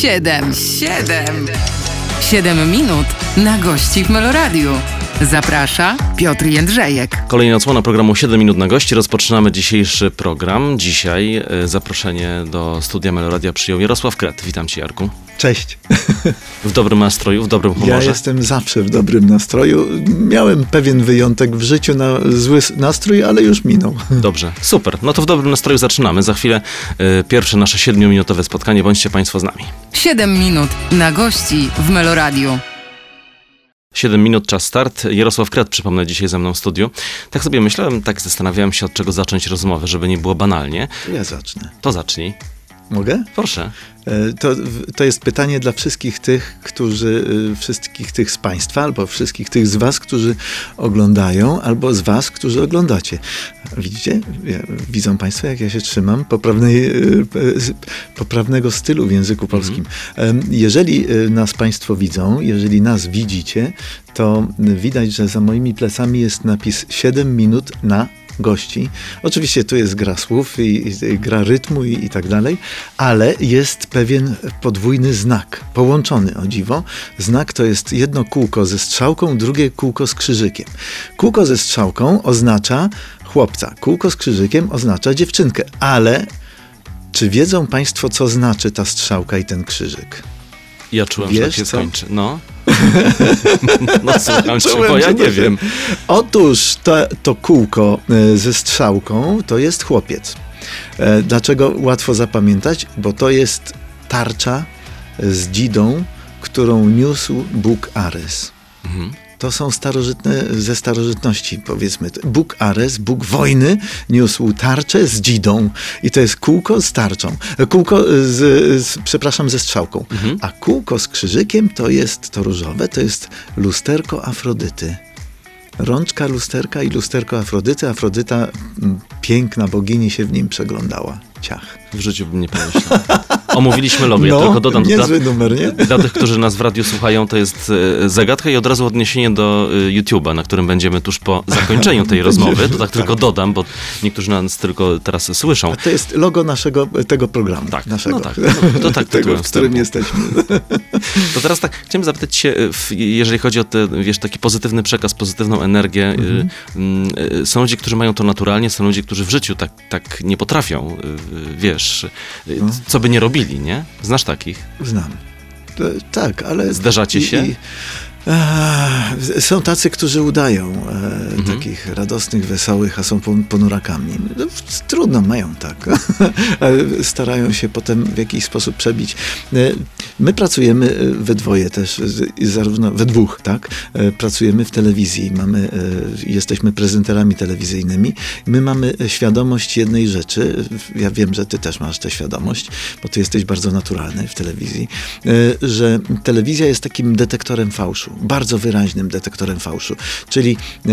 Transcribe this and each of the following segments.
Siedem, siedem, siedem minut na gości w Meloradiu. Zaprasza Piotr Jędrzejek. Kolejna odsłona programu 7 minut na gości. Rozpoczynamy dzisiejszy program. Dzisiaj e, zaproszenie do studia Meloradia przyjął Jarosław Kret. Witam cię, Jarku. Cześć. W dobrym nastroju, w dobrym humorze. Ja jestem zawsze w dobrym nastroju. Miałem pewien wyjątek w życiu na zły nastrój, ale już minął. Dobrze, super. No to w dobrym nastroju zaczynamy. Za chwilę y, pierwsze nasze siedmiominutowe spotkanie. Bądźcie Państwo z nami. Siedem minut na gości w Meloradiu. 7 minut, czas start. Jarosław Kret, przypomnę, dzisiaj ze mną w studiu. Tak sobie myślałem, tak zastanawiałem się, od czego zacząć rozmowę, żeby nie było banalnie. Ja zacznę. To zacznij. Mogę? Proszę. E, to, to jest pytanie dla wszystkich tych, którzy, e, wszystkich tych z Państwa, albo wszystkich tych z Was, którzy oglądają, albo z Was, którzy oglądacie. Widzicie? Widzą Państwo, jak ja się trzymam poprawnej, e, poprawnego stylu w języku polskim. Mhm. Jeżeli nas Państwo widzą, jeżeli nas widzicie, to widać, że za moimi plecami jest napis 7 minut na gości. Oczywiście tu jest gra słów i, i gra rytmu i, i, tak dalej, ale jest pewien podwójny znak, połączony o dziwo. Znak to jest jedno kółko ze strzałką, drugie kółko z krzyżykiem. Kółko ze strzałką oznacza chłopca, kółko z krzyżykiem oznacza dziewczynkę, ale czy wiedzą Państwo, co znaczy ta strzałka i ten krzyżyk? Ja czułem, Wiesz, że się skończy. No. no słucham cię, bo ja nie wiem. Otóż to, to kółko e, ze strzałką to jest chłopiec. E, dlaczego łatwo zapamiętać? Bo to jest tarcza z dzidą, którą niósł Bóg Ares. Mhm to są starożytne, ze starożytności powiedzmy. Bóg Ares, Bóg wojny, niósł tarczę z dzidą i to jest kółko z tarczą. Kółko z, z przepraszam, ze strzałką. Mhm. A kółko z krzyżykiem to jest, to różowe, to jest lusterko Afrodyty. Rączka lusterka i lusterko Afrodyty. Afrodyta, piękna bogini się w nim przeglądała. Ciach. W życiu bym nie pomyślał. Omówiliśmy ja no, tylko dodam. Dla, numer, nie? Dla tych, którzy nas w radiu słuchają, to jest e, zagadka i od razu odniesienie do e, YouTube'a, na którym będziemy tuż po zakończeniu tej rozmowy. To tak tylko dodam, bo niektórzy nas tylko teraz słyszą. A to jest logo naszego, tego programu. Tak, naszego. No tak, no, to tak tego, w którym jesteśmy. To teraz tak, chciałem zapytać się, jeżeli chodzi o te, wiesz, taki pozytywny przekaz, pozytywną energię. Mhm. Są ludzie, którzy mają to naturalnie, są ludzie, którzy w życiu tak, tak nie potrafią, wiesz, no. co by nie robili, nie? Znasz takich? Znam. Tak, ale... Zdarzacie się? I, są tacy, którzy udają e, mhm. takich radosnych, wesołych, a są ponurakami. No, trudno, mają tak. Starają się potem w jakiś sposób przebić. E, my pracujemy e, we dwoje też, zarówno we dwóch, tak? Pracujemy w telewizji, mamy, jesteśmy prezenterami telewizyjnymi. My mamy świadomość jednej rzeczy. Ja wiem, że ty też masz tę świadomość, bo ty jesteś bardzo naturalny w telewizji, że telewizja jest takim detektorem fałszu bardzo wyraźnym detektorem fałszu. Czyli e,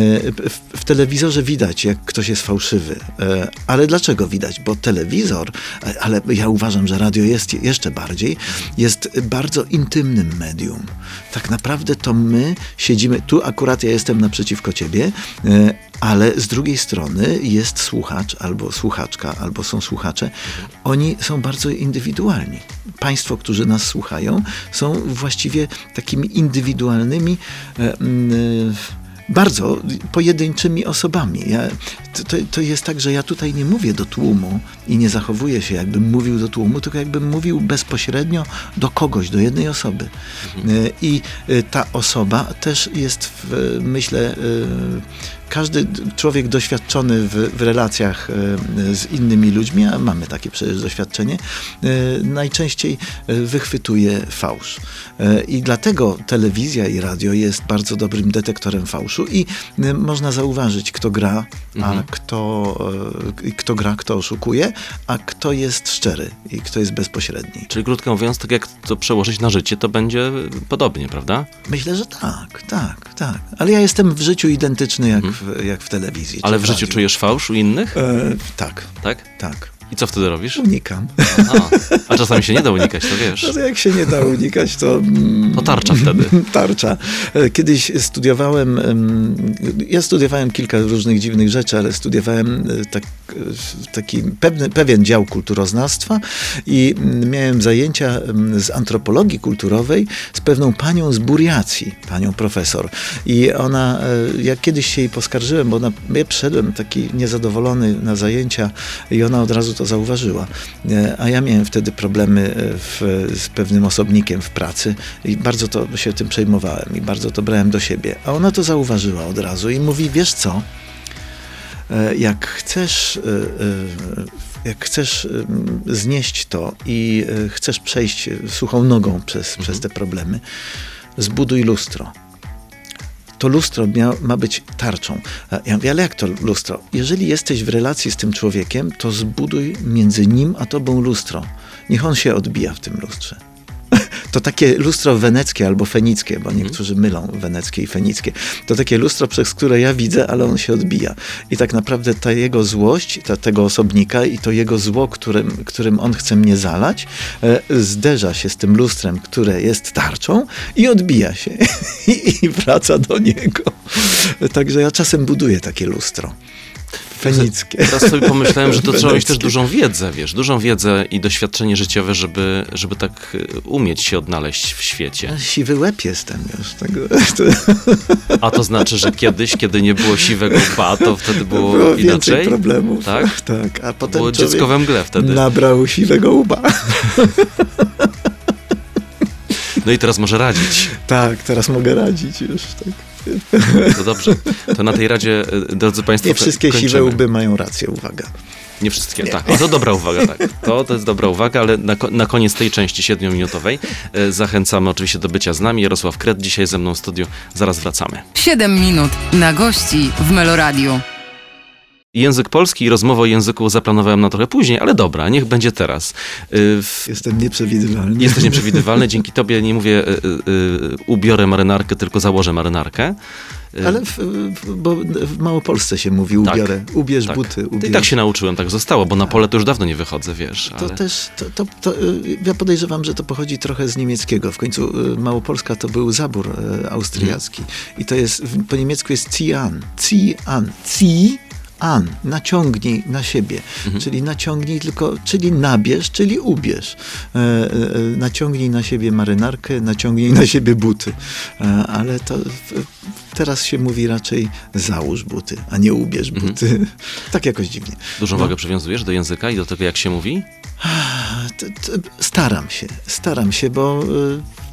w, telewizorze widać, jak ktoś jest fałszywy. E, ale dlaczego widać? Bo telewizor, e, ale ja uważam, że radio jest jeszcze bardziej, jest bardzo intymnym medium. Tak naprawdę to my siedzimy, tu akurat ja jestem naprzeciwko ciebie, ale z drugiej strony jest słuchacz albo słuchaczka, albo są słuchacze. Oni są bardzo indywidualni. Państwo, którzy nas słuchają, są właściwie takimi indywidualnymi. E, e, bardzo pojedynczymi osobami. Ja, to, to, jest tak, że ja tutaj nie mówię do tłumu i nie zachowuję się, jakbym mówił do tłumu, tylko jakbym mówił bezpośrednio do kogoś, do jednej osoby. Mhm. E, I ta osoba też jest, w, myślę, każdy człowiek doświadczony w, w, relacjach e, z innymi ludźmi, a mamy takie przecież doświadczenie, e, najczęściej e, wychwytuje fałsz. I dlatego telewizja i radio jest bardzo dobrym detektorem fałszu i można zauważyć, kto gra, mhm. a kto, kto gra, kto oszukuje, a kto jest szczery i kto jest bezpośredni. Czyli krótko mówiąc, tak jak to przełożyć na życie, to będzie podobnie, prawda? Myślę, że tak, tak, tak. Ale ja jestem w życiu identyczny jak mhm w, jak w telewizji. Ale w, w życiu czujesz fałsz u innych? E, tak. Tak? Tak. I co wtedy robisz? Unikam. Aha. A czasami się nie da unikać, to wiesz. No jak się nie da unikać, to... mm, To tarcza wtedy. Tarcza. E, Kiedyś studiowałem, em, ja studiowałem kilka różnych dziwnych rzeczy, ale studiowałem e, tak, e, taki pewny, pewien dział kulturoznawstwa i mm, miałem zajęcia z antropologii kulturowej z pewną panią z Buriacji, panią profesor. I ona, jak kiedyś się jej poskarżyłem, bo ona, ja przyszedłem taki niezadowolony na zajęcia i ona od razu to zauważyła. E, A ja miałem wtedy problemy e, w, z pewnym osobnikiem w pracy i bardzo to się tym przejmowałem i bardzo to brałem do siebie. A ona to zauważyła od razu i mówi, wiesz co, e, jak chcesz, jak chcesz znieść to i chcesz przejść suchą nogą przez, przez te problemy, zbuduj lustro to lustro mia, ma być tarczą. Ja mówię, ale jak to lustro? Jeżeli jesteś w relacji z tym człowiekiem, to zbuduj między nim a tobą lustro. Niech on się odbija w tym lustrze. To takie lustro weneckie albo fenickie, bo niektórzy mylą weneckie i fenickie. To takie lustro, przez które ja widzę, ale on się odbija. I tak naprawdę ta jego złość, ta, tego osobnika i to jego zło, którym, którym on chce mnie zalać, e, zderza się z tym lustrem, które jest tarczą i odbija się. I, I wraca do niego. Także ja czasem buduję takie lustro. Fenickie. Teraz sobie pomyślałem, że to trzeba mieć też dużą wiedzę, wiesz, dużą wiedzę i doświadczenie życiowe, żeby, żeby tak y, umieć się odnaleźć w świecie. Siwy łeb jestem już. Tego, A to znaczy, że kiedyś, kiedy nie było siwego łba, to wtedy było, było więcej inaczej? problemów. Tak? tak. A potem Było dziecko we mgle wtedy. nabrał siwego łba. No i teraz może radzić. Tak, teraz mogę radzić już. Tak. To dobrze. To na tej radzie, y, drodzy Państwo, Nie wszystkie kończymy. siwe łby mają rację, uwaga. Nie wszystkie, tak. A to dobra uwaga, tak. To, to jest dobra uwaga, ale na, na koniec tej części siedmiominutowej e, zachęcamy oczywiście do bycia z nami. Jarosław Kret dzisiaj ze mną w studiu. Zaraz wracamy. 7 minut na gości w Meloradiu. Język polski i rozmowę o języku zaplanowałem na trochę później, ale dobra, niech będzie teraz. Y, Jestem nieprzewidywalny. Jesteś nieprzewidywalny, dzięki tobie nie mówię y, y, ubiorę marynarkę, tylko założę marynarkę. Ale w, bo w Małopolsce się mówi Tak. ubiorę, ubierz tak. buty, ubierz. I tak się nauczyłem, tak zostało, bo na pole to już dawno nie wychodzę, wiesz. To Ale... też, to, to, to, ja podejrzewam, że to pochodzi trochę z niemieckiego. W końcu Małopolska to był zabór austriacki. I to jest, po niemiecku jest cian, cian, ci, an, naciągnij na siebie, czyli naciągnij tylko, czyli nabierz, czyli ubierz. E, e, e, naciągnij na siebie marynarkę, naciągnij na siebie buty. E, ale to teraz się mówi raczej załóż buty, a nie ubierz buty. Tak jakoś dziwnie. Dużą No. wagę przywiązujesz do języka i do tego, jak się mówi? Staram się, staram się, bo y,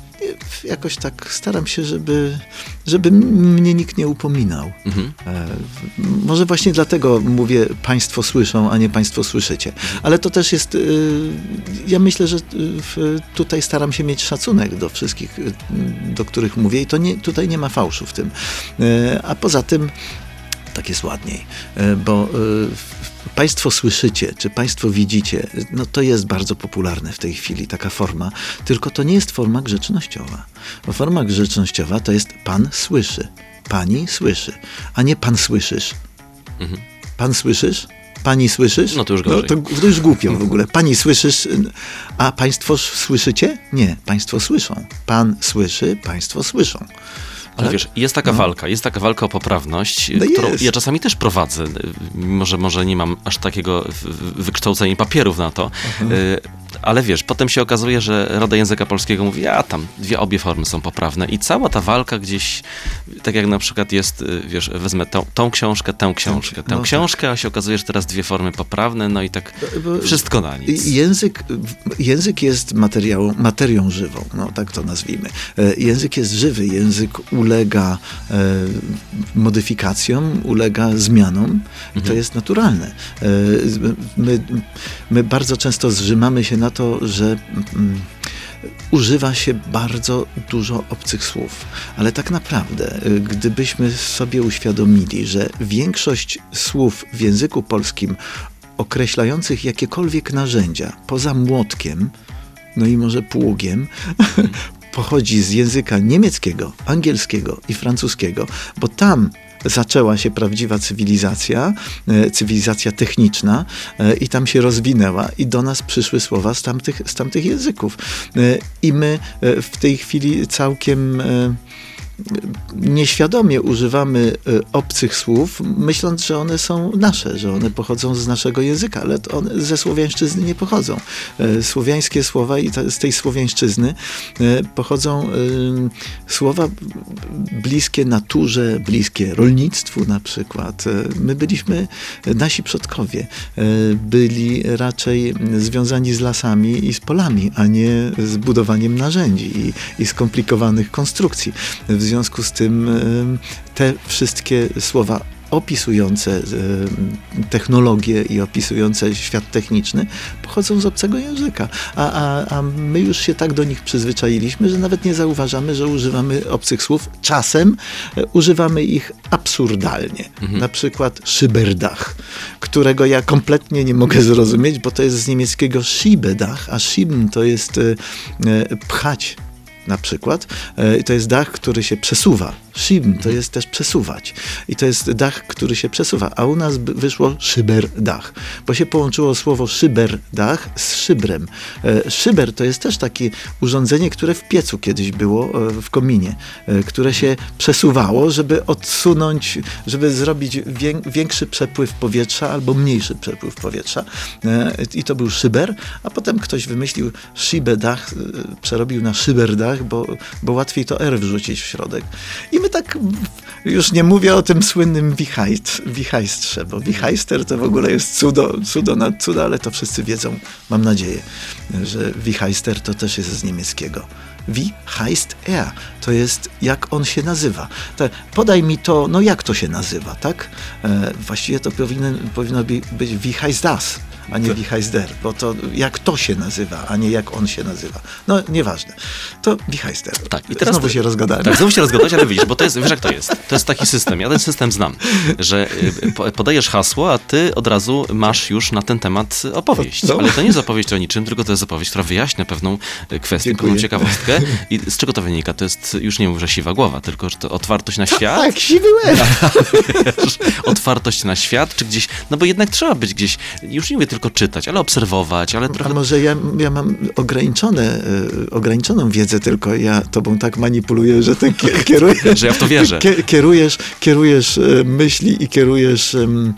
jakoś tak staram się, żeby, żeby mnie nikt nie upominał. Mhm. E, Może właśnie dlatego mówię państwo słyszą, a nie państwo słyszycie. Ale to też jest, y, ja myślę, że y, w- tutaj staram się mieć szacunek do wszystkich, y, do których mówię i to nie, tutaj nie ma fałszu w tym. E, A poza tym tak jest ładniej, e, bo e, Państwo słyszycie, czy Państwo widzicie, no to jest bardzo popularne w tej chwili, taka forma, tylko to nie jest forma grzecznościowa. Bo forma grzecznościowa to jest Pan słyszy, Pani słyszy, a nie Pan słyszysz. Pan słyszysz? Pani słyszysz? No to już no, gorzej. to, to już głupio w ogóle. Pani słyszysz, a Państwo słyszycie? Nie, Państwo słyszą. Pan słyszy, Państwo słyszą. Ale Tak? wiesz, jest taka walka, jest taka walka o poprawność, No którą jest. ja czasami też prowadzę, mimo że może nie mam aż takiego wykształcenia i papierów na to, y, ale wiesz, potem się okazuje, że Rada Języka Polskiego mówi, a tam dwie obie formy są poprawne i cała ta walka gdzieś, tak jak na przykład jest, y, wiesz, wezmę tą, tą książkę, tę książkę, tę no tak. książkę, a się okazuje, że teraz dwie formy poprawne, no i tak Bo- wszystko na nic. Język, język jest materiałą, materią żywą, no tak to nazwijmy. E, Język jest żywy, język ulega e, modyfikacjom, ulega zmianom i to jest naturalne. E, my, my bardzo często zrzymamy się na to, że mm, używa się bardzo dużo obcych słów, ale tak naprawdę, y, gdybyśmy sobie uświadomili, że większość słów w języku polskim określających jakiekolwiek narzędzia poza młotkiem, no i może pługiem, pochodzi z języka niemieckiego, angielskiego i francuskiego, bo tam zaczęła się prawdziwa cywilizacja, e, cywilizacja techniczna e, i tam się rozwinęła i do nas przyszły słowa z tamtych, z tamtych języków. E, I my w tej chwili całkiem nieświadomie używamy e, obcych słów, myśląc, że one są nasze, że one pochodzą z naszego języka, ale one ze słowiańszczyzny nie pochodzą. E, Słowiańskie słowa i z tej słowiańszczyzny e, pochodzą słowa bliskie naturze, bliskie rolnictwu na przykład. My byliśmy, nasi przodkowie byli raczej związani z lasami i z polami, a nie z budowaniem narzędzi i, i skomplikowanych konstrukcji. W związku z tym e, te wszystkie słowa opisujące e, technologię i opisujące świat techniczny pochodzą z obcego języka. A, a, a my już się tak do nich przyzwyczailiśmy, że nawet nie zauważamy, że używamy obcych słów. Czasem e, używamy ich absurdalnie. Na przykład szyberdach, którego ja kompletnie nie mogę zrozumieć, bo to jest z niemieckiego Schiebedach, a Schieben to jest e, e, pchać na przykład. E, To jest dach, który się przesuwa. Schieben to jest też przesuwać. I to jest dach, który się przesuwa. A u nas wyszło szyberdach, bo się połączyło słowo szyberdach z szybrem. E, Szyber to jest też takie urządzenie, które w piecu kiedyś było, e, w kominie, e, które się przesuwało, żeby odsunąć, żeby zrobić wię- większy przepływ powietrza albo mniejszy przepływ powietrza. I to był szyber, a potem ktoś wymyślił szyberdach, przerobił na szyberdach, bo, bo łatwiej to R wrzucić w środek. I my tak, już nie mówię o tym słynnym wichajt, wichajstrze, bo wichajster to w ogóle jest cudo, cudo nad cuda, ale to wszyscy wiedzą, mam nadzieję, że wichajster to też jest z niemieckiego. Wie heißt er? To jest jak on się nazywa. To, podaj mi to, no jak to się nazywa, tak? E, właściwie to powinien, powinno być wie heißt das, a nie wie heißt der, bo to jak to się nazywa, a nie jak on się nazywa. No nieważne. To wie heißt der. Tak, i teraz Znowu się rozgadałem. Tak, znowu się rozgadać, ale widzisz, bo to jest, wiesz jak to jest. To jest taki system, ja ten system znam, że y, po- podajesz hasło, a ty od razu masz już na ten temat opowieść. Ale to nie jest opowieść o niczym, tylko to jest opowieść, która wyjaśnia pewną y, kwestię, Dziękuję. pewną ciekawostkę. I z czego to wynika? To jest, już nie mówię, że siwa głowa, tylko że to otwartość na świat. Tak, siwy łeb. otwartość na świat, czy gdzieś, no bo jednak trzeba być gdzieś, już nie mówię tylko czytać, ale obserwować, ale A trochę... może ja, ja mam ograniczone, e, ograniczoną wiedzę tylko, ja tobą tak manipuluję, że ty kie- kierujesz... Że ja w to wierzę. Kie- Kierujesz, kierujesz e, myśli i kierujesz em,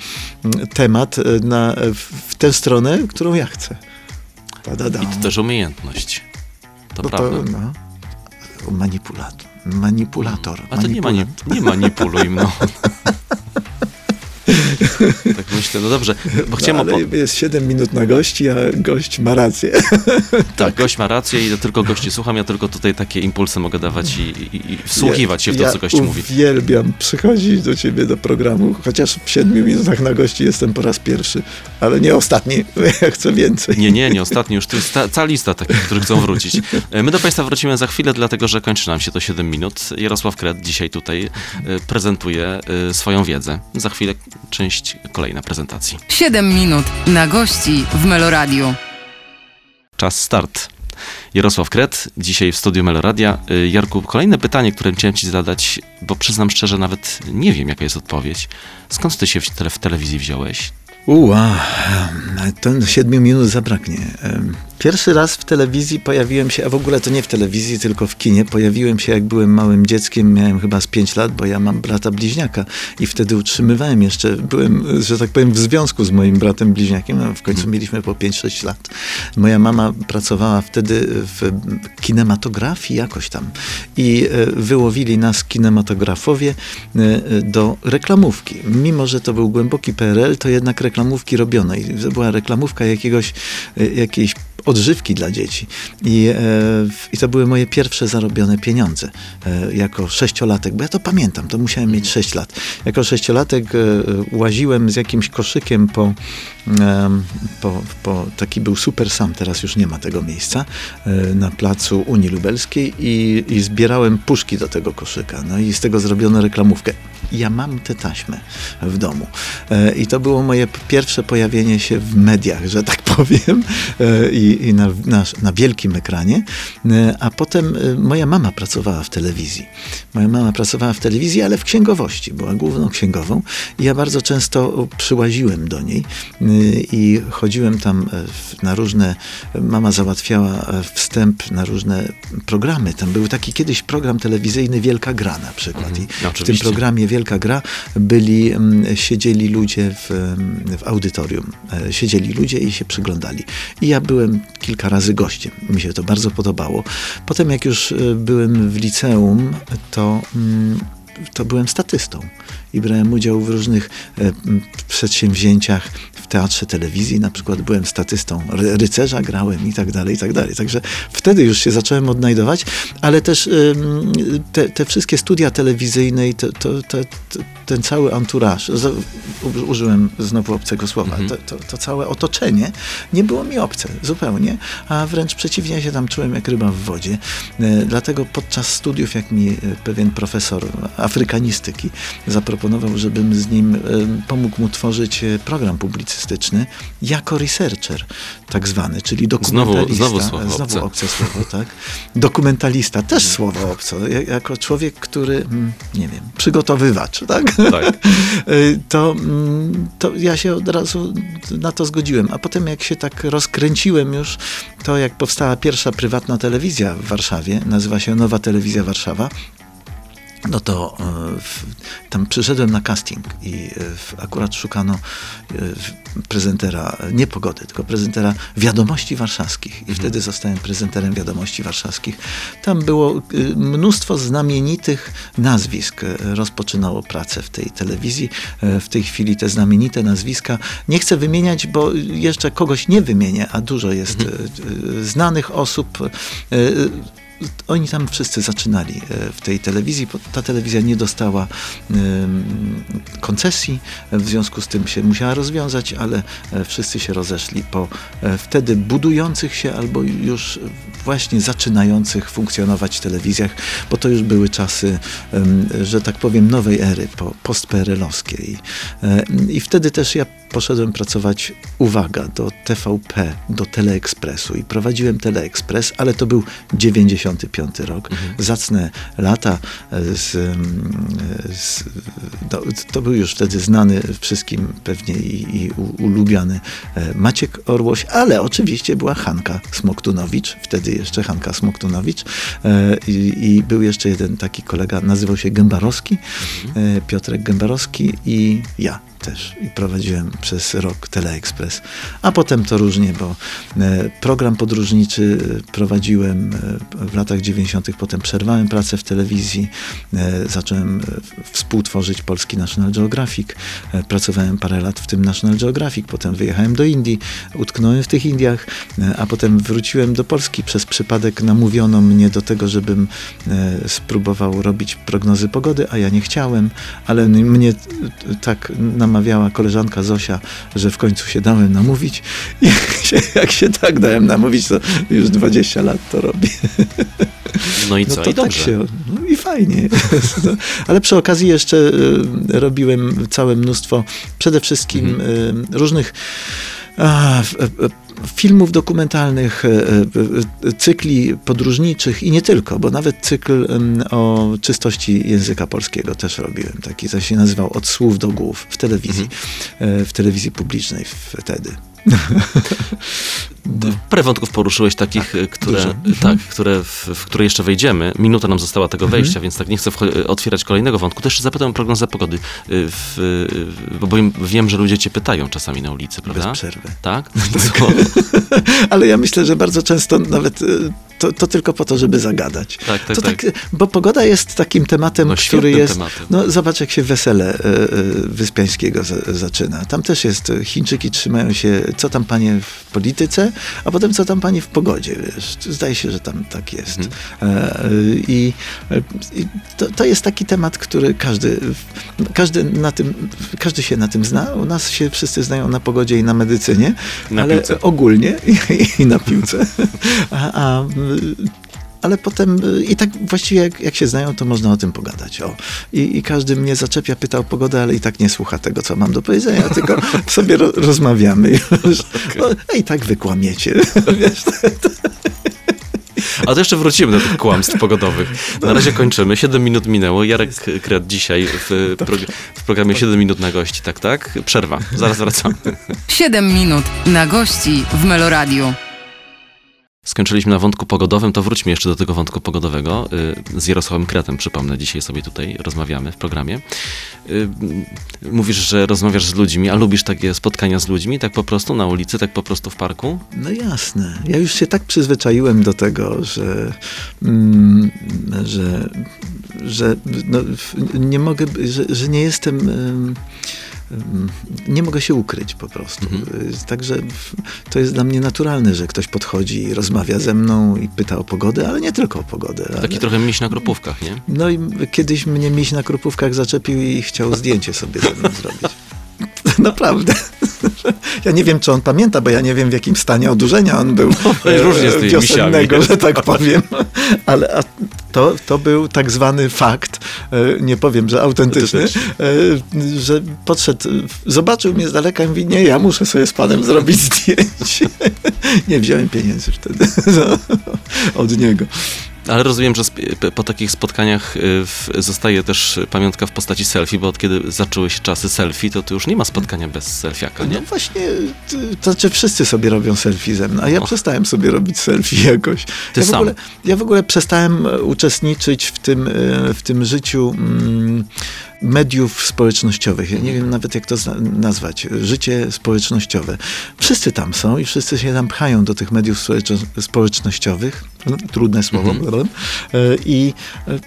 temat e, na, w, w tę stronę, którą ja chcę. Ta-da-da. I to też umiejętność. To No prawda. no, manipulator. Manipulator. A to nie, mani manipulator. nie manipuluj mną. tak myślę, no dobrze, bo chciałem... No, ale jest 7 minut na gości, a gość ma rację. tak, gość ma rację i ja tylko gości słucham, ja tylko tutaj takie impulsy mogę dawać i, i, i wsłuchiwać się w to, ja co gość mówi. uwielbiam przychodzić do ciebie do programu, chociaż w 7 minutach na gości jestem po raz pierwszy, ale nie ostatni, ja chcę więcej. Nie, nie, nie, ostatnio już to jest ta, cała lista takich, którzy chcą wrócić. E, My do Państwa wrócimy za chwilę, dlatego że kończy nam się to 7 minut. Jarosław Kret dzisiaj tutaj e, prezentuje e, swoją wiedzę. Za chwilę część kolejna prezentacji. 7 minut na gości w Meloradiu. Czas start. Jarosław Kret, dzisiaj w studiu Meloradia. Y, Jarku, kolejne pytanie, które chciałem ci zadać, bo przyznam szczerze, nawet nie wiem, jaka jest odpowiedź. Skąd ty się w, tele, w telewizji wziąłeś? Uła, to 7 minut zabraknie. Pierwszy raz w telewizji pojawiłem się, a w ogóle to nie w telewizji, tylko w kinie. Pojawiłem się jak byłem małym dzieckiem, miałem chyba z 5 lat, bo ja mam brata bliźniaka i wtedy utrzymywałem jeszcze, byłem, że tak powiem, w związku z moim bratem bliźniakiem, a w końcu mieliśmy po 5-6 lat. Moja mama pracowała wtedy w kinematografii jakoś tam i e, wyłowili nas kinematografowie e, do reklamówki. Mimo, że to był głęboki PRL, to jednak reklamówki robiono i to była reklamówka jakiegoś, e, jakiejś odżywki dla dzieci. I, e, I to były moje pierwsze zarobione pieniądze e, jako sześciolatek, bo ja to pamiętam, to musiałem mieć sześć lat. Jako sześciolatek e, łaziłem z jakimś koszykiem po, po, po taki był super sam, teraz już nie ma tego miejsca, e, na placu Unii Lubelskiej i, i zbierałem puszki do tego koszyka. No i z tego zrobiono reklamówkę. Ja mam tę taśmę w domu. E, I to było moje pierwsze pojawienie się w mediach, że tak powiem. E, I, i, na, na, na, wielkim ekranie. A potem moja mama pracowała w telewizji. Moja mama pracowała w telewizji, ale w księgowości. Była główną księgową. I ja bardzo często przyłaziłem do niej i chodziłem tam na różne. Mama załatwiała wstęp na różne programy. Tam był taki kiedyś program telewizyjny Wielka Gra na przykład. Mhm, I w tym programie Wielka Gra byli, siedzieli ludzie w, w audytorium. Siedzieli ludzie i się przyglądali. I ja byłem kilka razy gościem. Mi się to bardzo podobało. Potem jak już e, byłem w liceum, to, mm, to byłem statystą i brałem udział w różnych e, przedsięwzięciach w teatrze telewizji, na przykład byłem statystą rycerza, grałem i tak dalej, i tak dalej. Także wtedy już się zacząłem odnajdować, ale też te, te wszystkie studia telewizyjne i to, to, to, ten cały anturaż, użyłem znowu obcego słowa, mhm. to, całe otoczenie nie było mi obce zupełnie, a wręcz przeciwnie się tam czułem jak ryba w wodzie. E, dlatego podczas studiów, jak mi e, pewien profesor afrykanistyki zaproponował, żebym z nim e, pomógł mu tworzyć program publicystyczny jako researcher tak zwany, czyli dokumentalista. Znowu, znowu słowo znowu obce. słowo, tak. Dokumentalista, też mhm. słowo obce. Jako człowiek, który, mm, nie wiem, przygotowywacz, tak? tak. to, mm, to ja się od razu na to zgodziłem. A potem jak się tak rozkręciłem już, to jak powstała pierwsza prywatna telewizja w Warszawie, nazywa się Nowa Telewizja Warszawa, no to e, tam przyszedłem na casting i e, akurat szukano e, prezentera, nie pogody, tylko prezentera wiadomości warszawskich. I mhm. wtedy zostałem prezenterem wiadomości warszawskich. Tam było mnóstwo znamienitych nazwisk. Rozpoczynało pracę w tej telewizji. W tej chwili te znamienite nazwiska nie chcę wymieniać, bo jeszcze kogoś nie wymienię, a dużo jest mhm. znanych osób oni tam wszyscy zaczynali e, w tej telewizji. Ta telewizja nie dostała koncesji, w związku z tym się musiała rozwiązać, ale e, wszyscy się rozeszli po e, wtedy budujących się albo już właśnie zaczynających funkcjonować telewizjach, bo to już były czasy, że tak powiem, nowej ery, post-PRL-owskiej. I wtedy też ja poszedłem pracować, uwaga, do TVP, do Teleekspresu i prowadziłem Teleekspres, ale to był 95 rok. Mhm. Zacne lata. E, z, z, to, to, był już wtedy znany wszystkim pewnie i, i ulubiany e, Maciek Orłoś, ale oczywiście była Hanka Smoktunowicz, wtedy jeszcze Hanka Smoktunowicz e, i, i był jeszcze jeden taki kolega, nazywał się Gębarowski, mhm. Piotrek Gębarowski i ja też i prowadziłem przez rok Teleekspres. A potem to różnie, bo e, program podróżniczy e, prowadziłem e, w latach 90., potem przerwałem pracę w telewizji, zacząłem współtworzyć polski National Geographic, pracowałem parę lat w tym National Geographic, potem wyjechałem do Indii, utknąłem w tych Indiach, a potem wróciłem do Polski. Przez przypadek namówiono mnie do tego, żebym spróbował robić prognozy pogody, a ja nie chciałem, ale mnie tak namawiano namawiała koleżanka Zosia, że w końcu się dałem namówić. I jak się tak dałem namówić, to już 20 lat to robię. No i co? No to I tak się, no i fajnie. Ale przy okazji jeszcze y, robiłem całe mnóstwo przede wszystkim mhm. y, różnych a, filmów dokumentalnych, e, e, cykli podróżniczych i nie tylko, bo nawet cykl o czystości języka polskiego też robiłem. Taki, się nazywał Od słów do głów w telewizji, mhm. E, w telewizji publicznej wtedy. No. Parę wątków poruszyłeś takich, tak, które, tak, mhm. które w, w, które jeszcze wejdziemy. Minuta nam została tego mhm. wejścia, więc tak nie chcę otwierać kolejnego wątku. To jeszcze zapytam o prognozę pogody, y, w, bo wiem, że ludzie cię pytają czasami na ulicy, prawda? Bez przerwy. Tak? tak. Ale ja myślę, że bardzo często nawet y, to, to, tylko po to, żeby zagadać. Tak, tak, to tak. tak. Bo pogoda jest takim tematem, no, który jest. Tematem. No, zobacz, jak się wesele y, Wyspiańskiego z, zaczyna. Tam też jest, Chińczyki trzymają się, co tam panie w polityce, a potem co tam pani w pogodzie, wiesz. Zdaje się, że tam tak jest. Mhm. E, I, i to, to, jest taki temat, który każdy, każdy, na tym, każdy się na tym zna. U nas się wszyscy znają na pogodzie i na medycynie, na ale piłce. ogólnie i, i, na piłce. A, a ale potem y, i tak właściwie jak, jak się znają, to można o tym pogadać. O. I, I każdy mnie zaczepia, pyta o pogodę, ale i tak nie słucha tego, co mam do powiedzenia, tylko sobie ro, rozmawiamy. Już. No, a i tak wykłamiecie. Wiesz, A to jeszcze wrócimy do tych kłamstw pogodowych. Na razie kończymy. 7 minut minęło. Jarek Kret dzisiaj w, prog w programie 7 minut na gości. Tak, tak? Przerwa. Zaraz wracamy. 7 minut na gości w Meloradiu. Skończyliśmy na wątku pogodowym, to wróćmy jeszcze do tego wątku pogodowego. Y, z Jarosławem Kretem, przypomnę, dzisiaj sobie tutaj rozmawiamy w programie. Y, mówisz, że rozmawiasz z ludźmi, a lubisz takie spotkania z ludźmi, tak po prostu na ulicy, tak po prostu w parku? No jasne. Ja już się tak przyzwyczaiłem do tego, że, mm, że, że no, nie mogę, że, że nie jestem nie mogę się ukryć po prostu. Mhm. Także to jest dla mnie naturalne, że ktoś podchodzi i rozmawia ze mną i pyta o pogodę, ale nie tylko o pogodę. Taki ale... trochę miś na kropówkach, nie? No i kiedyś mnie miś na kropówkach zaczepił i chciał zdjęcie sobie ze mną zrobić. Naprawdę. Ja nie wiem, czy on pamięta, bo ja nie wiem, w jakim stanie odurzenia on był no, różnie z wiosennego, że tak powiem. Ale to, to był tak zwany fakt, e, nie powiem, że autentyczny, e, że podszedł, zobaczył mnie z daleka i mówi, nie, ja muszę sobie z panem zrobić zdjęcie. Nie wziąłem pieniędzy wtedy od niego. Ale rozumiem, że po takich spotkaniach y, zostaje też pamiątka w postaci selfie, bo od kiedy zaczęły się czasy selfie, to tu już nie ma spotkania bez selfiaka, nie? No właśnie, to znaczy wszyscy sobie robią selfie ze mną, a ja przestałem sobie robić selfie jakoś. Ty ja sam? Ogóle, ja w ogóle przestałem e, uczestniczyć w tym, e, w tym życiu... Mm, mediów społecznościowych. Ja nie wiem nawet jak to nazwać. Życie społecznościowe. Wszyscy tam są i wszyscy się tam pchają do tych mediów społecznościowych. No, trudne słowo. Mhm. E, I e,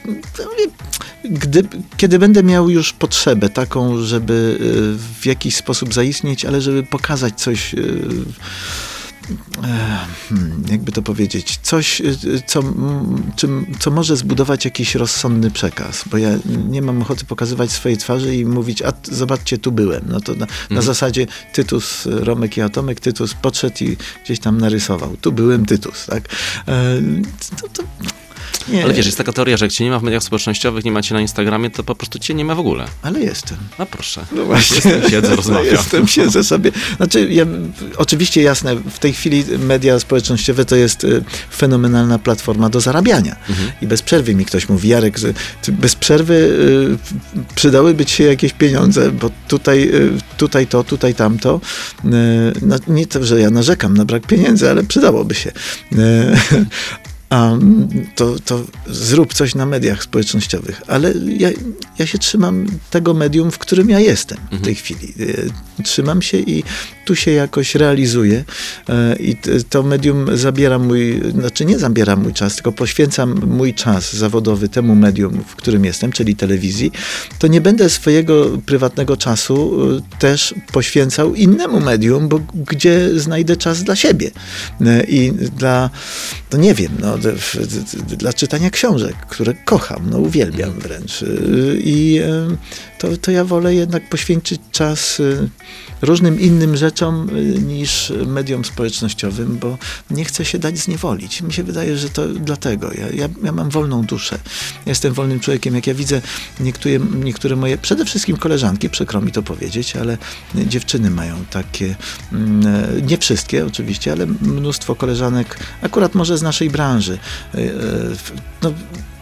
gdy, kiedy będę miał już potrzebę taką, żeby e, w jakiś sposób zaistnieć, ale żeby pokazać coś jakby to powiedzieć, coś, y, co, czym, co może zbudować jakiś rozsądny przekaz, bo ja nie mam ochoty pokazywać swojej twarzy i mówić, a zobaczcie, tu byłem. No to na, na mhm. zasadzie Tytus, Romek i Atomek, Tytus podszedł i gdzieś tam narysował. Tu byłem Tytus, tak? E, to, to, nie. Ale wiesz, jest taka teoria, że jak cię nie ma w mediach społecznościowych, nie macie na Instagramie, to po prostu cię nie ma w ogóle. Ale jestem. No proszę. No właśnie. Jestem, siedzę, rozmawiam. Jestem, siedzę sobie. Znaczy, ja, oczywiście jasne, w tej chwili media społecznościowe to jest y, fenomenalna platforma do zarabiania. Mhm. I bez przerwy mi ktoś mówi, Jarek, że bez przerwy y, przydałyby ci się jakieś pieniądze, bo tutaj, y, tutaj to, tutaj tamto. No, nie to, że ja narzekam na brak pieniędzy, ale przydałoby się a to, to zrób coś na mediach społecznościowych. Ale ja, ja się trzymam tego medium, w którym ja jestem w tej mhm. chwili. E, trzymam się i tu się jakoś realizuję e, i to medium zabiera mój, znaczy nie zabiera mój czas, tylko poświęcam mój czas zawodowy temu medium, w którym jestem, czyli telewizji, to nie będę swojego prywatnego czasu e, też poświęcał innemu medium, bo gdzie znajdę czas dla siebie i dla, to nie wiem, no, dla czytania książek, które kocham, no uwielbiam mhm. wręcz. I to, to ja wolę jednak poświęcić czas y, różnym innym rzeczom y, niż mediom społecznościowym, bo nie chcę się dać zniewolić. Mi się wydaje, że to dlatego. Ja, ja, ja mam wolną duszę. Jestem wolnym człowiekiem. Jak ja widzę niektóre, niektóre moje, przede wszystkim koleżanki, przykro mi to powiedzieć, ale dziewczyny mają takie, mm, nie wszystkie oczywiście, ale mnóstwo koleżanek, akurat może z naszej branży. Y, no,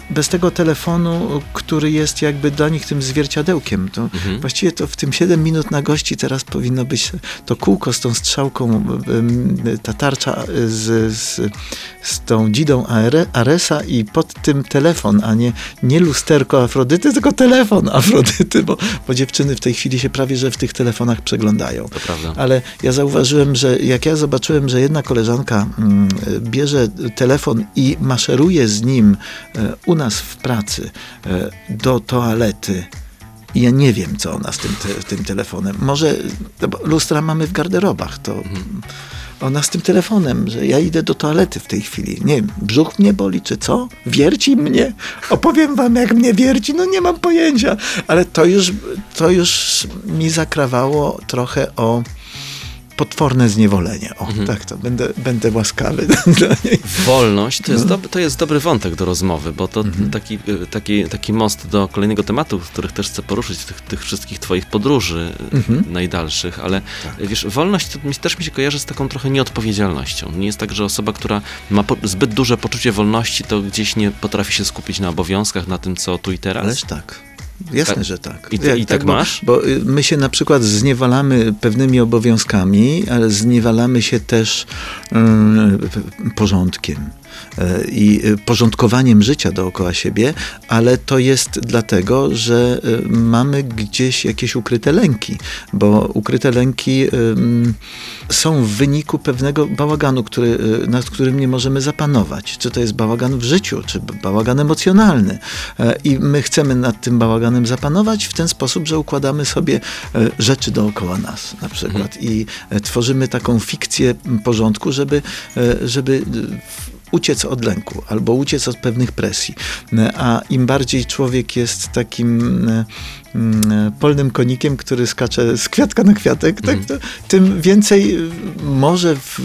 bez tego telefonu, który jest jakby dla nich tym zwierciadełkiem. To mhm. Właściwie to w tym 7 minut na gości teraz powinno być to kółko z tą strzałką, ta tarcza z, z, z tą dzidą Aresa i pod tym telefon, a nie, nie lusterko Afrodyty, tylko telefon Afrodyty, bo, bo dziewczyny w tej chwili się prawie, że w tych telefonach przeglądają. To prawda. Ale ja zauważyłem, że jak ja zobaczyłem, że jedna koleżanka mm, bierze telefon i maszeruje z nim e, u nas w pracy e, do toalety, i ja nie wiem, co ona z tym, te, tym telefonem. Może no lustra mamy w garderobach, to mhm. ona z tym telefonem, że ja idę do toalety w tej chwili. Nie wiem, brzuch mnie boli, czy co? Wierci mnie? Opowiem wam, jak mnie wierci. No nie mam pojęcia. Ale to już, to już mi zakrawało trochę o, potworne zniewolenie. O, Mhm. tak to, będę, będę łaskawy dla niej. Wolność to jest, No. dob- to jest dobry wątek do rozmowy, bo to Mhm. taki, y, taki, taki most do kolejnego tematu, których też chcę poruszyć, tych, tych wszystkich twoich podróży y, Mhm. najdalszych, ale Tak. wiesz, wolność to mi, też mi się kojarzy z taką trochę nieodpowiedzialnością. Nie jest tak, że osoba, która ma po, zbyt duże poczucie wolności, to gdzieś nie potrafi się skupić na obowiązkach, na tym, co tu i teraz. Ależ tak. Jasne, Tak. że tak. I ty- i tak bo, masz? Bo y, my się na przykład zniewalamy pewnymi obowiązkami, ale zniewalamy się też y, porządkiem i y, porządkowaniem życia dookoła siebie, ale to jest dlatego, że y, mamy gdzieś jakieś ukryte lęki, bo ukryte lęki y, są w wyniku pewnego bałaganu, który, nad którym nie możemy zapanować. Czy to jest bałagan w życiu, czy bałagan emocjonalny. I my chcemy nad tym bałaganem zapanować w ten sposób, że układamy sobie rzeczy dookoła nas na przykład i e, tworzymy taką fikcję porządku, żeby, żeby uciec od lęku albo uciec od pewnych presji. E, A im bardziej człowiek jest takim e, polnym konikiem, który skacze z kwiatka na kwiatek, tak, to, tym więcej e, może, w,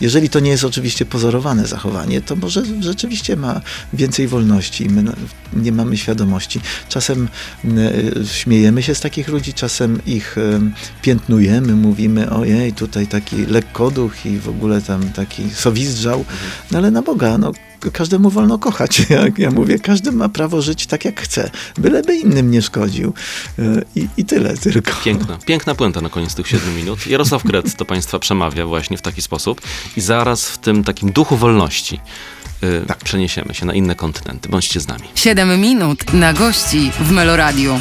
jeżeli to nie jest oczywiście pozorowane zachowanie, to może rzeczywiście ma więcej wolności i my nie mamy świadomości. Czasem e, śmiejemy się z takich ludzi, czasem ich e, piętnujemy, mówimy ojej, tutaj taki lekkoduch i w ogóle tam taki sowizdrzał, no ale na Boga, no każdemu wolno kochać, jak ja mówię, każdy ma prawo żyć tak jak chce, byleby innym nie szkodził E, i, i tyle tylko. Piękna, piękna puenta na koniec tych siedmiu minut. Jarosław Kret do Państwa przemawia właśnie w taki sposób i zaraz w tym takim duchu wolności y, Tak. przeniesiemy się na inne kontynenty. Bądźcie z nami. 7 minut na gości w Meloradiu.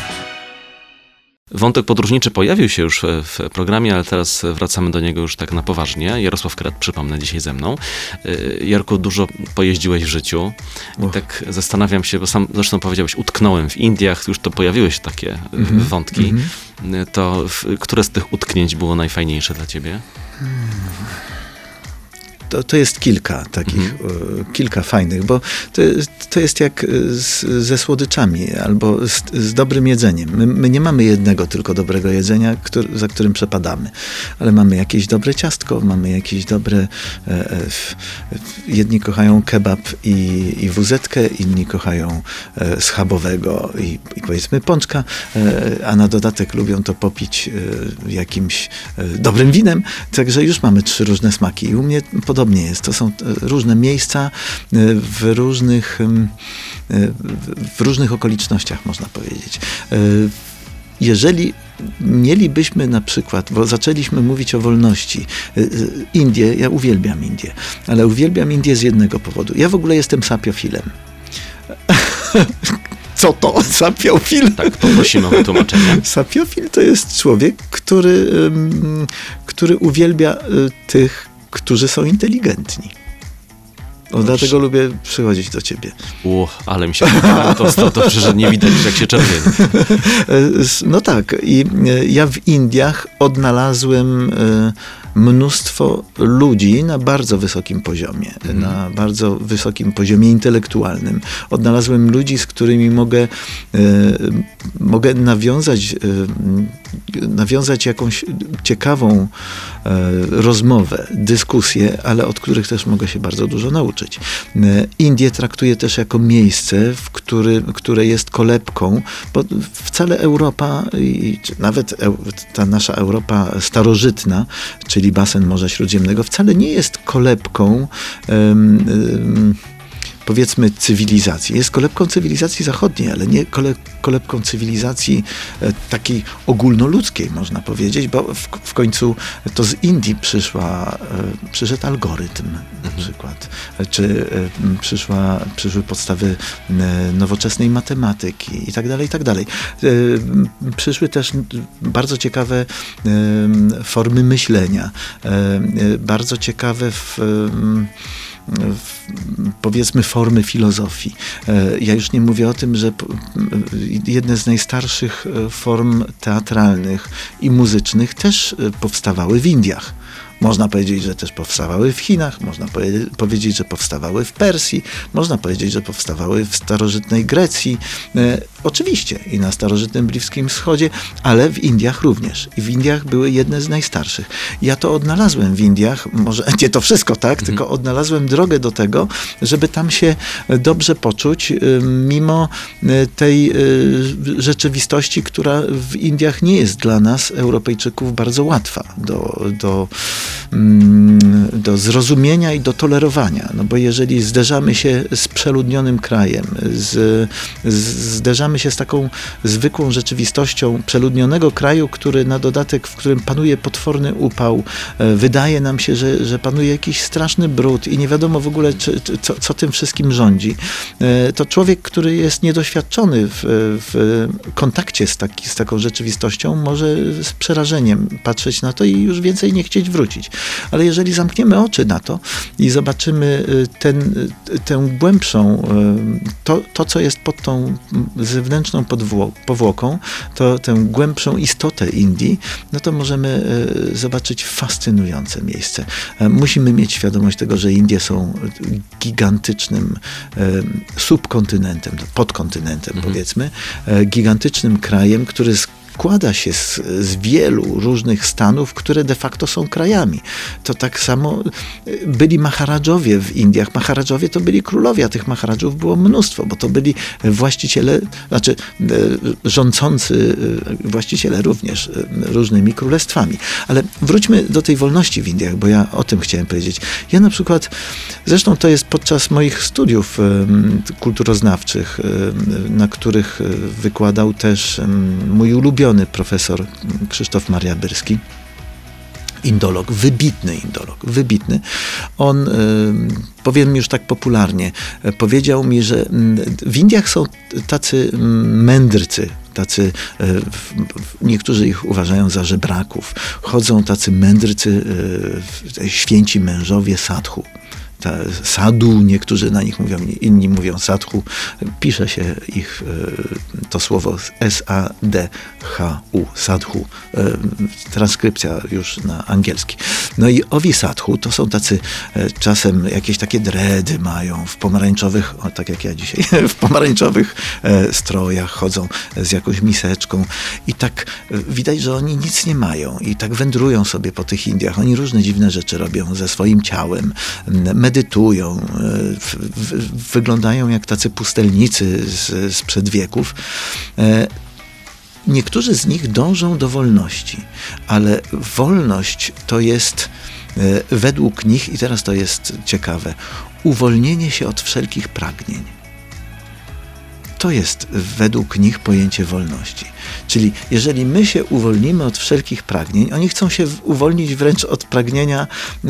Wątek podróżniczy pojawił się już w, programie, ale teraz wracamy do niego już tak na poważnie. Jarosław Kret, przypomnę, dzisiaj ze mną. Y, Jarku, dużo pojeździłeś w życiu i tak zastanawiam się, bo sam zresztą powiedziałeś, utknąłem w Indiach, już to pojawiły się takie y, Mhm, wątki. mhm. Y, To w, które z tych utknięć było najfajniejsze dla ciebie? To, to jest kilka takich, e, kilka fajnych, bo to, to jest jak e, z, ze słodyczami albo z, z dobrym jedzeniem. My, my nie mamy jednego tylko dobrego jedzenia, który, za którym przepadamy, ale mamy jakieś dobre ciastko, mamy jakieś dobre... E, e, jedni kochają kebab i, i wuzetkę, inni kochają e, schabowego i, i powiedzmy pączka, e, a na dodatek lubią to popić jakimś dobrym winem, także już mamy trzy różne smaki. I u mnie podobnie jest. To są e, różne miejsca e, w różnych, e, w- różnych okolicznościach, można powiedzieć. Jeżeli mielibyśmy na przykład, bo zaczęliśmy mówić o wolności, Indie, ja uwielbiam Indie, ale uwielbiam Indie z jednego powodu. Ja w ogóle jestem sapiofilem. Co to sapiofil? Tak, poprosimy o wytłumaczenie. Sapiofil to jest człowiek, który, który uwielbia tych, którzy są inteligentni. O, dlatego lubię przychodzić do ciebie. U, ale mi się podobało to, to, że nie widać, jak się czerwieni. E, No tak, i e, ja w Indiach odnalazłem e, mnóstwo ludzi na bardzo wysokim poziomie, na bardzo wysokim poziomie intelektualnym. Odnalazłem ludzi, z którymi mogę, e, mogę nawiązać, e, nawiązać jakąś ciekawą e, rozmowę, dyskusję, ale od których też mogę się bardzo dużo nauczyć. E, Indię traktuję też jako miejsce, w który, które jest kolebką, bo wcale Europa, i nawet ta nasza Europa starożytna, czyli basen Morza Śródziemnego, wcale nie jest kolebką em, em, powiedzmy cywilizacji. Jest kolebką cywilizacji zachodniej, ale nie kole, kolebką cywilizacji e, takiej ogólnoludzkiej, można powiedzieć, bo w, w końcu to z Indii przyszła, e, przyszedł algorytm na przykład, e, czy przyszła, przyszły podstawy nowoczesnej matematyki i tak dalej, i tak dalej. Przyszły też bardzo ciekawe formy myślenia, bardzo ciekawe w, powiedzmy formy filozofii. E, Ja już nie mówię o tym, że m, jedne z najstarszych e, form teatralnych i muzycznych też e, powstawały w Indiach. Można powiedzieć, że też powstawały w Chinach, można powie- powiedzieć, że powstawały w Persji, można powiedzieć, że powstawały w starożytnej Grecji. E, oczywiście i na starożytnym Bliskim Wschodzie, ale w Indiach również. I w Indiach były jedne z najstarszych. Ja to odnalazłem w Indiach, może nie to wszystko, tak, tylko odnalazłem drogę do tego, żeby tam się dobrze poczuć, y, mimo y, tej y, rzeczywistości, która w Indiach nie jest dla nas, Europejczyków, bardzo łatwa do, do, do zrozumienia i do tolerowania. No bo jeżeli zderzamy się z przeludnionym krajem, z, zderzamy się z taką zwykłą rzeczywistością przeludnionego kraju, który na dodatek, w którym panuje potworny upał, e, wydaje nam się, że, że panuje jakiś straszny brud i nie wiadomo w ogóle, czy, co, co tym wszystkim rządzi, e, to człowiek, który jest niedoświadczony w, w kontakcie z, taki, z taką rzeczywistością, może z przerażeniem patrzeć na to i już więcej nie chcieć wrócić. Ale jeżeli zamkniemy oczy na to i zobaczymy e, ten, e, tę głębszą, e, to, to co jest pod tą zewnętrzną powłoką, to tę głębszą istotę Indii, no to możemy zobaczyć fascynujące miejsce. E, Musimy mieć świadomość tego, że Indie są gigantycznym subkontynentem, podkontynentem powiedzmy, e, gigantycznym krajem, który składa się z, z wielu różnych stanów, które de facto są krajami. To tak samo e, byli maharadżowie w Indiach. Maharadżowie to byli królowie, a tych maharadżów było mnóstwo, bo to byli właściciele, znaczy e, rządzący e, właściciele również różnymi królestwami. Ale wróćmy do tej wolności w Indiach, bo ja o tym chciałem powiedzieć. Ja na przykład, zresztą to jest podczas moich studiów kulturoznawczych, na których wykładał też mój ulubiony profesor Krzysztof Maria Byrski indolog, wybitny indolog, wybitny. On, y, powiem już tak popularnie, y, powiedział mi, że w Indiach są tacy mędrcy, tacy, w- niektórzy ich uważają za żebraków. Chodzą tacy mędrcy, święci mężowie sadhu. Sadu, niektórzy na nich mówią, inni mówią sadhu. Pisze się ich y, to słowo S-A-D-H-U, sadhu. Y, Transkrypcja już na angielski. No i owi sadhu to są tacy e, czasem jakieś takie dredy mają w pomarańczowych, o, tak jak ja dzisiaj, w pomarańczowych e, strojach chodzą z jakąś miseczką i tak e, widać, że oni nic nie mają i tak wędrują sobie po tych Indiach. Oni różne dziwne rzeczy robią ze swoim ciałem, medytują, e, w, w, wyglądają jak tacy pustelnicy z, sprzed wieków. E, Niektórzy z nich dążą do wolności, ale wolność to jest e, według nich, i teraz to jest ciekawe, uwolnienie się od wszelkich pragnień. To jest według nich pojęcie wolności. Czyli jeżeli my się uwolnimy od wszelkich pragnień, oni chcą się uwolnić wręcz od pragnienia e,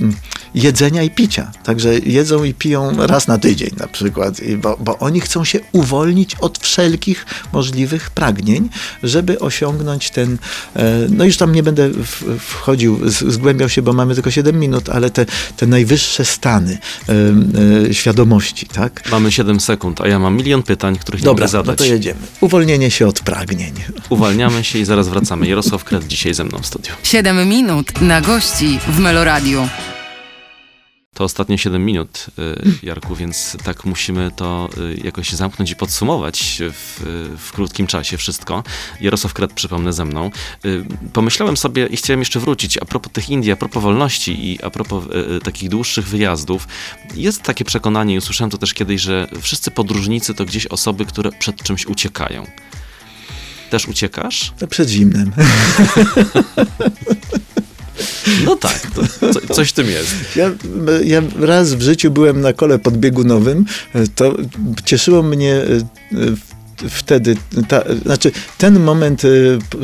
m, jedzenia i picia. Także jedzą i piją raz na tydzień na przykład, bo, bo oni chcą się uwolnić od wszelkich możliwych pragnień, żeby osiągnąć ten, e, no już tam nie będę wchodził, zgłębiał się, bo mamy tylko 7 minut, ale te, te najwyższe stany e, świadomości, tak? Mamy 7 sekund, a ja mam milion pytań, których nie Dobra, mogę no zadać. to jedziemy. Uwolnienie się od pragnień. Uwalniamy się i zaraz wracamy. Jarosław Kret dzisiaj ze mną w studiu. 7 minut na gości w Meloradiu. To ostatnie 7 minut, y, Jarku, więc tak musimy to y, jakoś zamknąć i podsumować w, w krótkim czasie wszystko. Jarosław Kret, przypomnę, ze mną. Y, Pomyślałem sobie i chciałem jeszcze wrócić a propos tych Indii, a propos wolności i a propos y, y, takich dłuższych wyjazdów. Jest takie przekonanie, i usłyszałem to też kiedyś, że wszyscy podróżnicy to gdzieś osoby, które przed czymś uciekają. Też uciekasz? To przed zimnem. No tak, co, coś w tym jest. Ja, ja raz w życiu byłem na kole podbiegunowym. To cieszyło mnie e, wtedy, ta, znaczy ten moment e,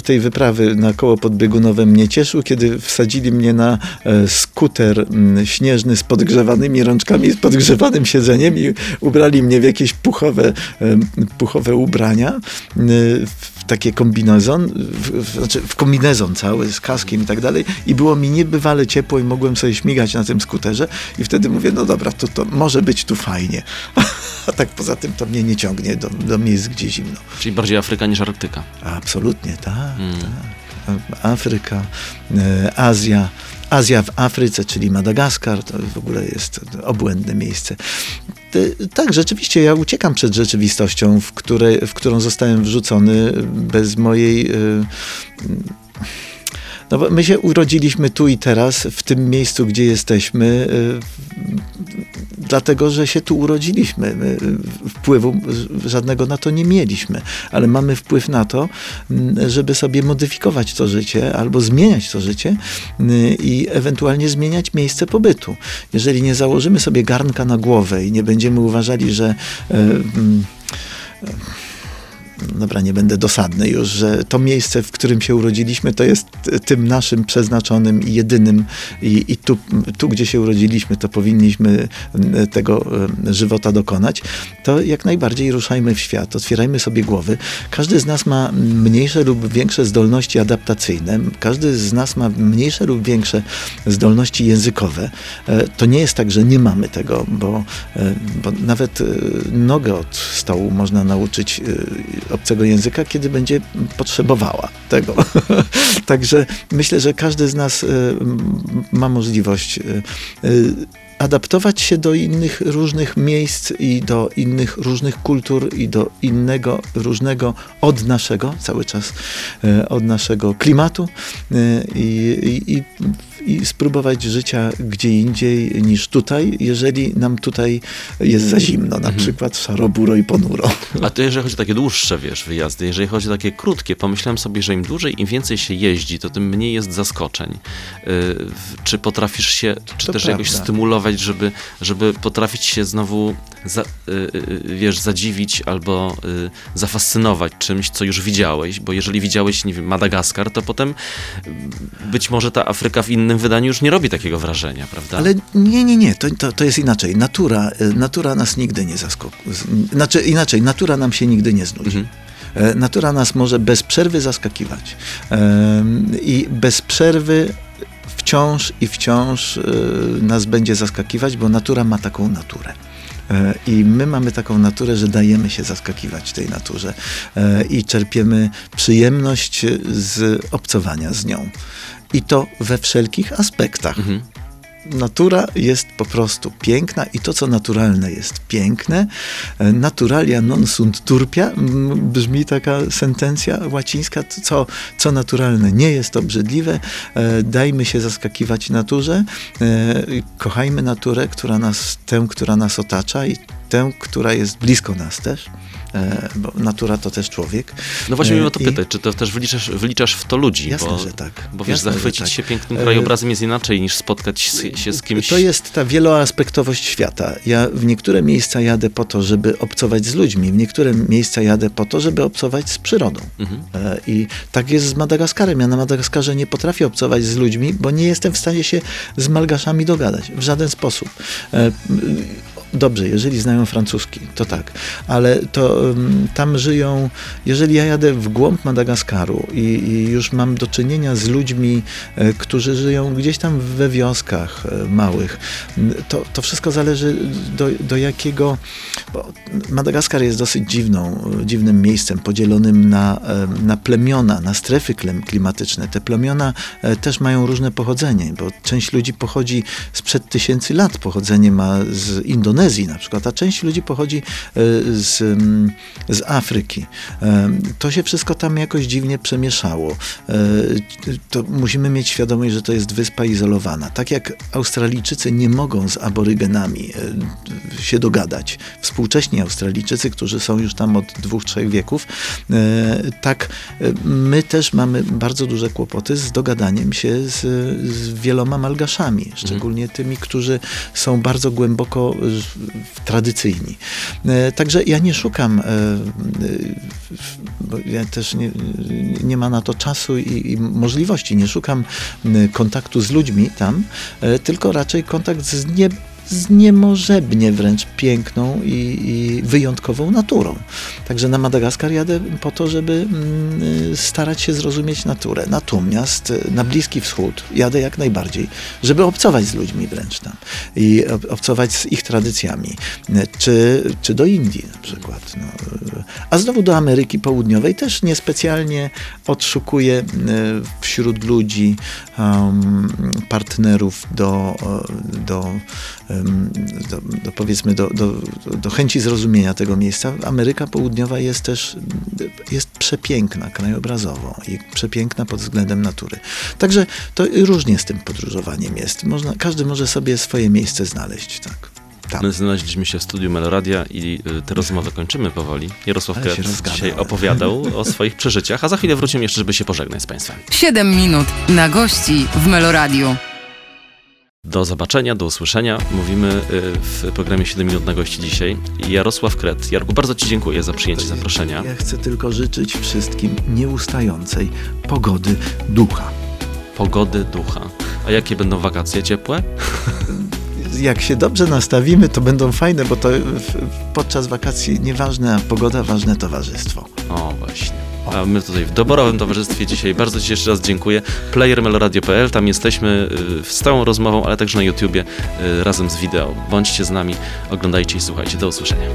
tej wyprawy na koło podbiegunowe mnie cieszył, kiedy wsadzili mnie na e, skuter śnieżny z podgrzewanymi rączkami, z podgrzewanym siedzeniem i ubrali mnie w jakieś puchowe, puchowe ubrania, takie kombinezon, w, w, znaczy w kombinezon cały, z kaskiem i tak dalej i było mi niebywale ciepło i mogłem sobie śmigać na tym skuterze i wtedy mówię, no dobra, to, to może być tu fajnie. A tak poza tym to mnie nie ciągnie do, do miejsc, gdzie zimno. Czyli bardziej Afryka niż Arktyka. Absolutnie, tak, Mm. tak. Afryka, e, Azja. Azja w Afryce, czyli Madagaskar, to w ogóle jest obłędne miejsce. Tak, rzeczywiście, ja uciekam przed rzeczywistością, w, której, w którą zostałem wrzucony bez mojej. y, No my się urodziliśmy tu i teraz, w tym miejscu, gdzie jesteśmy, y, dlatego, że się tu urodziliśmy. My y, wpływu żadnego na to nie mieliśmy, ale mamy wpływ na to, mm, żeby sobie modyfikować to życie albo zmieniać to życie y, i ewentualnie zmieniać miejsce pobytu. Jeżeli nie założymy sobie garnka na głowę i nie będziemy uważali, że y, mm, dobra, nie będę dosadny już, że to miejsce, w którym się urodziliśmy, to jest tym naszym przeznaczonym i jedynym i, i tu, tu, gdzie się urodziliśmy, to powinniśmy mm, tego e, żywota dokonać, to jak najbardziej ruszajmy w świat, otwierajmy sobie głowy. Każdy z nas ma mniejsze lub większe zdolności adaptacyjne, każdy z nas ma mniejsze lub większe zdolności językowe. E, To nie jest tak, że nie mamy tego, bo, e, bo nawet e, nogę od stołu można nauczyć e, obcego języka, kiedy będzie potrzebowała tego. Także myślę, że każdy z nas m, ma możliwość e, e, adaptować się do innych różnych miejsc i do innych różnych kultur i do innego różnego od naszego, cały czas e, od naszego klimatu e, i, i, i, spróbować życia gdzie indziej niż tutaj, jeżeli nam tutaj jest za zimno, na przykład szaro, buro i ponuro. A to jeżeli chodzi o takie dłuższe, wiesz, wyjazdy, jeżeli chodzi o takie krótkie, pomyślałem sobie, że im dłużej, im więcej się jeździ, to tym mniej jest zaskoczeń. W- czy potrafisz się, czy To też jakoś prawda. Stymulować, żeby, żeby potrafić się znowu, za, yy, yy, wiesz, zadziwić albo zafascynować czymś, co już widziałeś, bo jeżeli widziałeś, nie wiem, Madagaskar, to potem być może ta Afryka w innym wydaniu już nie robi takiego wrażenia, prawda? Ale nie, nie, nie, to, to, to jest inaczej. Natura, y, natura nas nigdy nie zaskakuje. Znaczy inaczej, natura nam się nigdy nie znudzi. Mhm. E, Natura nas może bez przerwy zaskakiwać. Em, I bez przerwy wciąż i wciąż y, nas będzie zaskakiwać, bo natura ma taką naturę. E, I my mamy taką naturę, że dajemy się zaskakiwać tej naturze e, i czerpiemy przyjemność z obcowania z nią. I to we wszelkich aspektach. Mhm. Natura jest po prostu piękna i to, co naturalne, jest piękne. E, Naturalia non sunt turpia, brzmi taka sentencja łacińska, co, co naturalne nie jest obrzydliwe. E, Dajmy się zaskakiwać naturze, e, kochajmy naturę, która nas, tę, która nas otacza i tę, która jest blisko nas też, bo natura to też człowiek. No właśnie E, miałem o to pytać, czy to też wliczasz, wliczasz w to ludzi? Jasne, bo, że tak. Bo wiesz, zachwycić tak. się pięknym E, krajobrazem jest inaczej niż spotkać się, się z kimś. To jest ta wieloaspektowość świata. Ja w niektóre miejsca jadę po to, żeby obcować z ludźmi, w niektóre miejsca jadę po to, żeby obcować z przyrodą. Mhm. E, I tak jest z Madagaskarem. Ja na Madagaskarze nie potrafię obcować z ludźmi, bo nie jestem w stanie się z Malgaszami dogadać w żaden sposób. Dobrze, jeżeli znają francuski, to tak, ale to ym, tam żyją, jeżeli ja jadę w głąb Madagaskaru i, i już mam do czynienia z ludźmi, e, którzy żyją gdzieś tam we wioskach e, małych, to, to wszystko zależy do, do jakiego, bo Madagaskar jest dosyć dziwną, dziwnym miejscem, podzielonym na, e, na plemiona, na strefy klimatyczne. Te plemiona e, też mają różne pochodzenie, bo część ludzi pochodzi sprzed tysięcy lat, pochodzenie ma z Indonezji na przykład, a część ludzi pochodzi e, z, mm, z Afryki. E, To się wszystko tam jakoś dziwnie przemieszało. E, To musimy mieć świadomość, że to jest wyspa izolowana. Tak jak Australijczycy nie mogą z aborygenami się dogadać, współcześni Australijczycy, którzy są już tam od dwóch, trzech wieków, tak my też mamy bardzo duże kłopoty z dogadaniem się z, z wieloma malgaszami, szczególnie tymi, którzy są bardzo głęboko tradycyjni. E, Także ja nie szukam, e, e, ja też nie, nie ma na to czasu i, i możliwości, nie szukam kontaktu z ludźmi tam, tylko raczej kontakt z nie z niemożebnie wręcz piękną i, i wyjątkową naturą. Także na Madagaskar jadę po to, żeby mm, starać się zrozumieć naturę. Natomiast y, na Bliski Wschód jadę jak najbardziej, żeby obcować z ludźmi wręcz tam i ob- obcować z ich tradycjami. Y, Czy, czy do Indii na przykład. No. y, A znowu do Ameryki Południowej też niespecjalnie odszukuję wśród ludzi um, partnerów do, do, do, do powiedzmy do, do, do chęci zrozumienia tego miejsca. Ameryka Południowa jest też jest przepiękna krajobrazowo i przepiękna pod względem natury. Także to różnie z tym podróżowaniem jest. Można, każdy może sobie swoje miejsce znaleźć. Tak. Tam. My znaleźliśmy się w studiu Meloradia i y, tę rozmowę kończymy powoli. Jarosław Kret dzisiaj opowiadał o swoich przeżyciach, a za chwilę wrócimy jeszcze, żeby się pożegnać z Państwem. 7 minut na gości w Meloradiu. Do zobaczenia, do usłyszenia. Mówimy y, w programie 7 minut na gości dzisiaj. Jarosław Kret. Jarku, bardzo Ci dziękuję za przyjęcie zaproszenia. Ja chcę tylko życzyć wszystkim nieustającej pogody ducha. Pogody ducha. A jakie będą wakacje? Ciepłe? jak się dobrze nastawimy, to będą fajne, bo to podczas wakacji nieważna pogoda, ważne towarzystwo. O, właśnie. A my tutaj w doborowym towarzystwie dzisiaj bardzo Ci jeszcze raz dziękuję. Playermeloradio.pl, tam jesteśmy y, z stałą rozmową, ale także na YouTubie y, razem z wideo. Bądźcie z nami, oglądajcie i słuchajcie. Do usłyszenia.